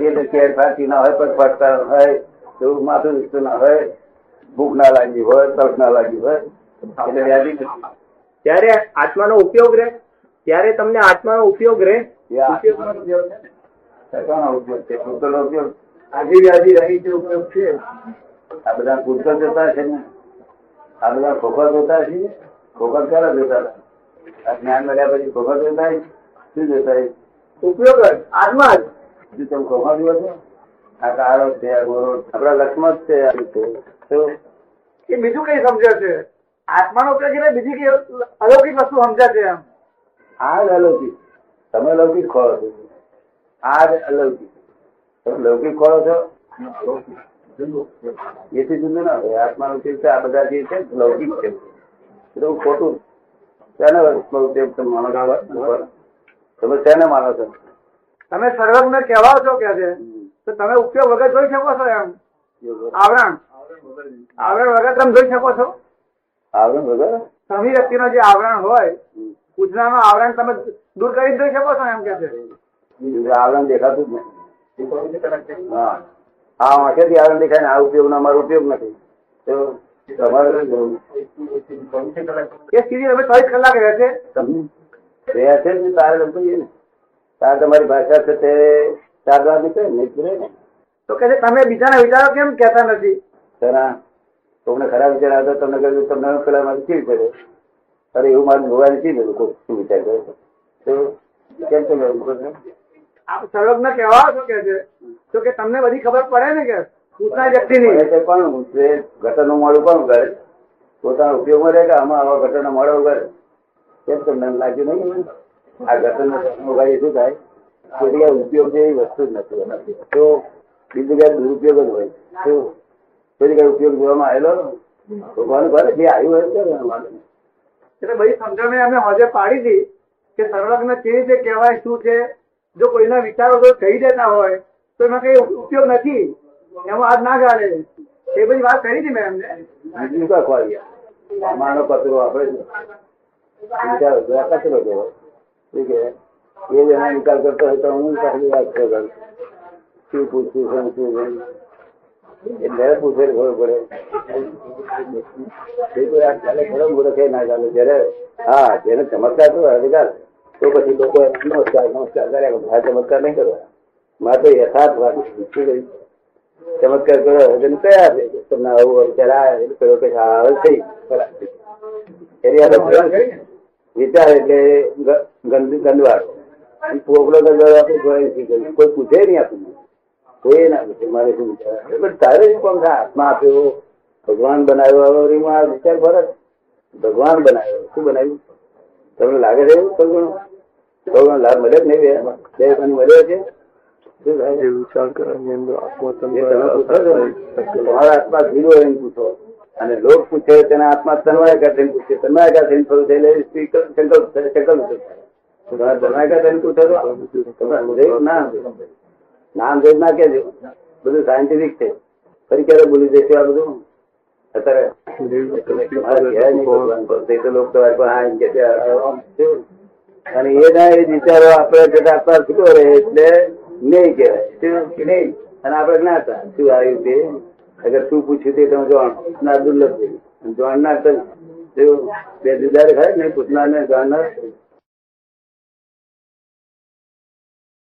એટલે કેર ફાટી ના હોય પગ હોય એવું માથું દુખતું ના હોય ભૂખ ના લાગી હોય તરફ ના લાગી હોય. એટલે વ્યાધિ ત્યારે આત્માનો ઉપયોગ રહે? ત્યારે તમને આત્માનો ઉપયોગ રહે? એ ઉપયોગ છે ને. ઉપયોગ છે? પૂતળનો ઉપયોગ? આજી વ્યાધિ રહી છે ઉપયોગ છે. આ બધા ભૂતલ જોતા છે ને. આ બધા ખોખર જોતા છે ખોખર ક્યારે જોતા? આ જ્ઞાન મળ્યા પછી ખોખર જોતા શું જોતા? ઉપયોગ જ. આત્મા જ તમે ખોખર જુઓ છો. આ કાળો છે આ ગોરો. આપણા લક્ષ્મણ છે આ રીતે. એ બીજું કઈ સમજે છે? આત્માનો ઉપયોગ એટલે બીજી કઈ અલૌકિક વસ્તુ સમજે છે એમ? આ અલૌકિક. તમે લૌકિક ખોળો છો. આ અલૌકિક. તમે લૌકિક ખોળો છો? એથી જુદું ના હોય. આત્માનો ઉપયોગ છે આ બધા જે છે લૌકિક છે. એટલે તો ખોટું. શેનો ઉપયોગ તમે માનો છો? તમે શેને માનો છો? તમે સર્વજ્ઞ કહેવાઓ છો કે છે તો તમે ઉપયોગ વગર જોઈ શકો છો એમ? આવરણ? આવરણ વગર તમે જોઈ શકો છો? આવરણ વગર? સમી વ્યક્તિ જે આવરણ હોય પૂછનાનું આવરણ તમે દૂર કરીને જોઈ શકો છો એમ કે છે? આવરણ દેખાતું જ નથી. હા. આ આંખેથી આવરણ દેખાય ને આ ઉપયોગ નો અમારો ઉપયોગ નથી. તો તમારે એ સ્થિતિ તમે ચોવીસ કલાક રહે છે. ને તારે ને તારે તમારી ભાષા છે તે ચાર વાર નીકળે ને નીકળે ને? તો કે તમે બીજાના વિચારો કેમ કહેતા નથી? તેના તમને ખરાબ વિચાર આવતો તમને કહ્યું તમને પેલા મારે કેવી પડે અરે એવું મારું જોવાની કેવી બધું કોઈ શું વિચાર કરે કેમ તમે? આપ સર્વજ્ઞ કહેવાઓ છો કે છે? તો કે તમને બધી ખબર પડે ને કે પૂછનાર વ્યક્તિની. પણ કોણ છે ગટરનું મોડું કોણ કરે? પોતાના ઉપયોગમાં રહે કે આમાં આવા ઘટના મોડો કરે કેમ તમને લાગ્યું નહીં આ ગટરનો ભાઈ શું થાય? કોઈ જગ્યાએ ઉપયોગ જેવી વસ્તુ જ નથી. તો બીજી જગ્યાએ દુરુપયોગ જ હોય. શું? કોઈ કઈ ઉપયોગ જોવામાં આવેલો? ભગવાન કરે જે આવ્યું તે એટલે બધી સમજણ અમે હોજે પાડી હતી કે સંલગ્ન કેવી રીતે કહેવાય શું છે? જો કોઈના વિચારો જો કહી દેતા હોય તો એમાં કઈ ઉપયોગ નથી. એમાં હાથ ના ગાળે. એ બધી વાત કરી હતી મેં એમને. બીજું કા ખોવાય માનો કચરો આપણે કચરો કહેવાય એ જ એનો નિકાલ કરતો હોય તો હું પાછી વાત કરું શું પૂછ્યું શું નહીં? એટલે પૂછે ખબર પડે. આ ખરો મૂર્ખ ના ચાલે. જયારે, હા, જેને ચમત્કાર તો અધિકાર, તો પછી લોકો નમસ્કાર નમસ્કાર કર્યા કરે. આ ચમત્કાર નહીં કરવા મારે તો યથાર્થ વાત શું કહ્યું? ચમત્કાર કરો તેને કયા છે? તમને આવું વિચાર આવે એટલે પેલો કે હા હવે થઈ. એની આગળ વિચાર એટલે ગંદવાડો ગંદ ગંદવાળો પોપડો ગંદવાળો આપણે કોઈ પૂછે નહીં આપણને. કોઈ ના પૂછે. મારે શું વિચાર? પણ તારે શું કોણ આત્મા આપ્યો. ભગવાન બનાવ્યો. આ વિચાર ફરક ભગવાન બનાવ્યો. શું બનાવ્યું? તમને લાગે છે એવું? ભગવાન ભગવાન લાભ મળે જ નહીં બે પણ મળ્યો છે? વિચાર કરવાની અંદર આત્મા તમારા આત્મા ધીરો એમ પૂછો. અને લોક પૂછે તેના આત્મા તન્માયકા થઈને પૂછે. તન્માયકા થઈને એટલે સ્પીકર સંકલ્પ સંકલ્પ થાય. તમારે તન્માયકા થઈને પૂછે તો ના નામ જોઈ ના કેજો બધું સાયન્ટિફિક છે. ફરી ક્યારે ભૂલી જશે આ બધું? અત્યારે છે? અને એ એ વિચારો આપણે આત્મા છૂટો રહે એટલે નહીં કહેવાય. નહીં. અને આપણે જ્ઞાતા. શું આવ્યું તે અગર તું પૂછ્યું તે તમે જાણો ના દુર્લભ શું? બે જુદા ખાય ને પૂછનાર ને જાણનાર